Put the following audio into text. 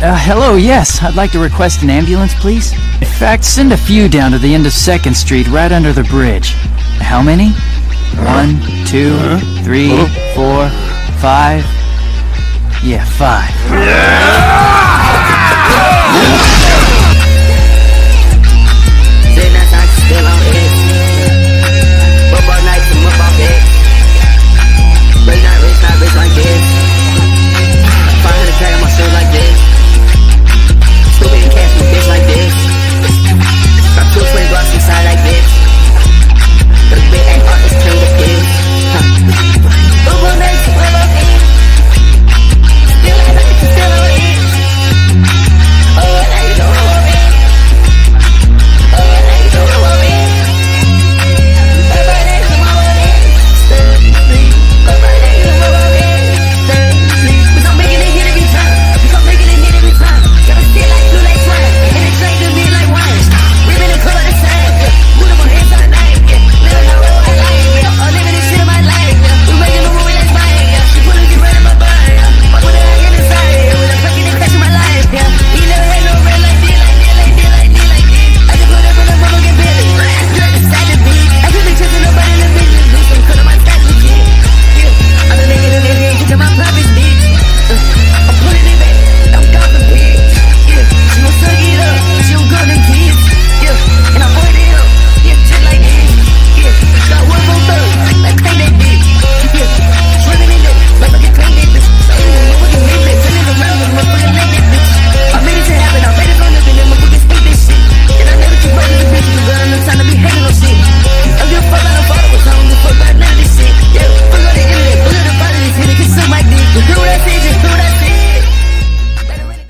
Uh, hello, yes. I'd like to request an ambulance, please. In fact, send a few down to the end of 2nd Street, right under the bridge. How many? One, two, three, four, five. Yeah, five.